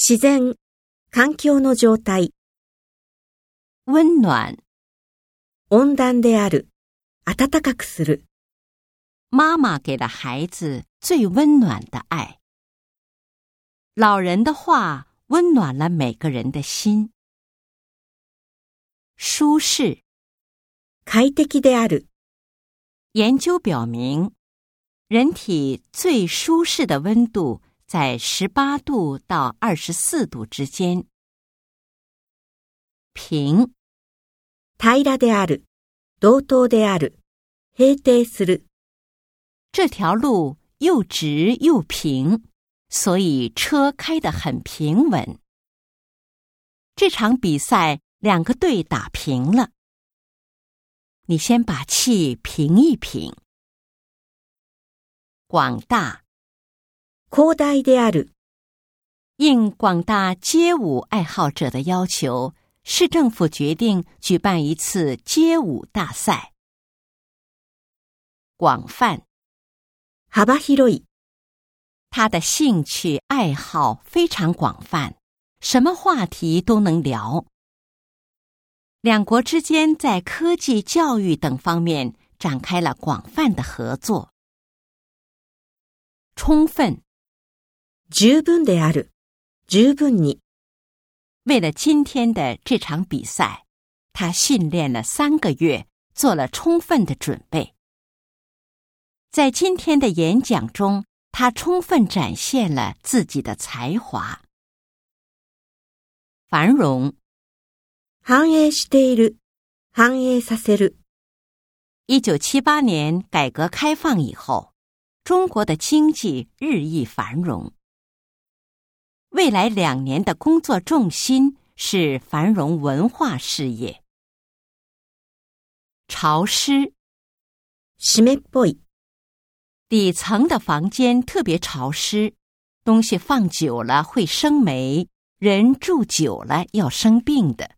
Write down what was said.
自然、環境の状態、温暖，温暖である、暖かくする、妈妈给了孩子最温暖的爱。老人的话温暖了每个人的心。舒适，快適である、研究表明，人体最舒适的温度在十八度到二十四度之间。平，平らである、同等である、平定する、这条路又直又平，所以车开得很平稳。这场比赛两个队打平了，你先把气平一平。广大， 広大である、应广大街舞爱好者的要求，市政府决定举办一次街舞大赛。广泛，幅広い、他的兴趣爱好非常广泛，什么话题都能聊。两国之间在科技、教育等方面展开了广泛的合作。充分， 十分である、十分に、为了今天的这场比赛，他训练了三个月，做了充分的准备。在今天的演讲中，他充分展现了自己的才华。繁荣，反映している、反映させる、一九七八年改革开放以后，中国的经济日益繁荣。 未来两年的工作重心是繁荣文化事业。潮湿，湿っぽい、底层的房间特别潮湿，东西放久了会生霉，人住久了要生病的。